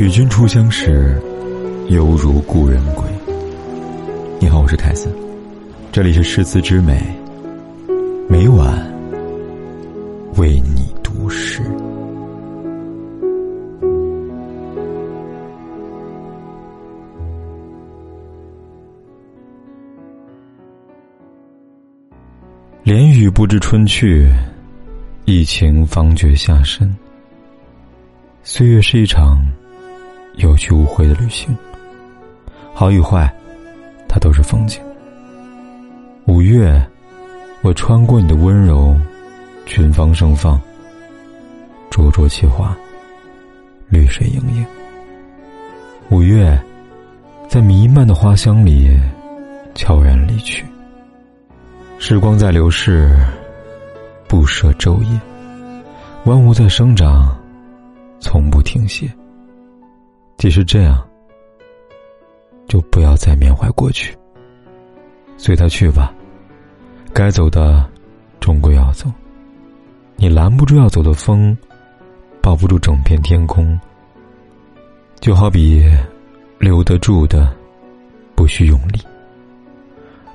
与君初相识，犹如故人归。你好，我是凯森，这里是诗词之美，每晚为你读诗。连雨不知春去，一情方觉夏深。岁月是一场有去无回的旅行，好与坏，它都是风景。五月，我穿过你的温柔，群芳盛放，灼灼其华，绿水盈盈。五月，在弥漫的花香里，悄然离去。时光在流逝，不舍昼夜，万物在生长。从不停歇。即使这样，就不要再缅怀过去。随他去吧，该走的终归要走。你拦不住要走的风，抱不住整片天空。就好比留得住的，不需用力；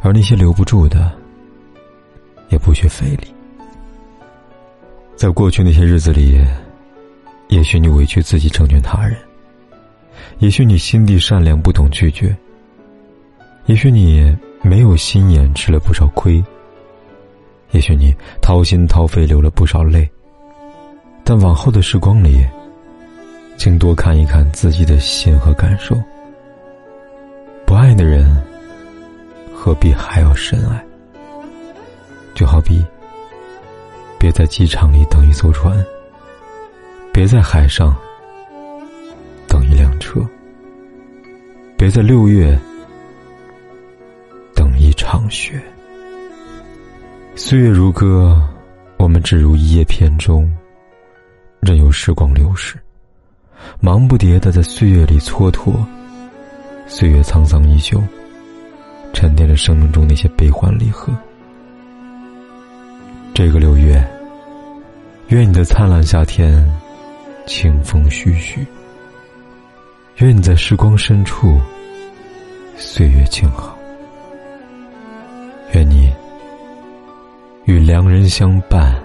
而那些留不住的，也不需费力。在过去那些日子里。也许你委屈自己成全他人，也许你心地善良不懂拒绝，也许你没有心眼吃了不少亏，也许你掏心掏肺流了不少泪。但往后的时光里，请多看一看自己的心和感受。不爱的人，何必还要深爱？就好比，别在机场里等一艘船。别在海上别在六月等一场雪。岁月如歌，我们只如一叶扁舟，任由时光流逝，忙不迭的在岁月里蹉跎。岁月沧桑依旧，沉淀着生命中那些悲欢离合。这个六月，愿你的灿烂夏天。清风徐徐，愿你在时光深处，岁月静好。愿你与良人相伴，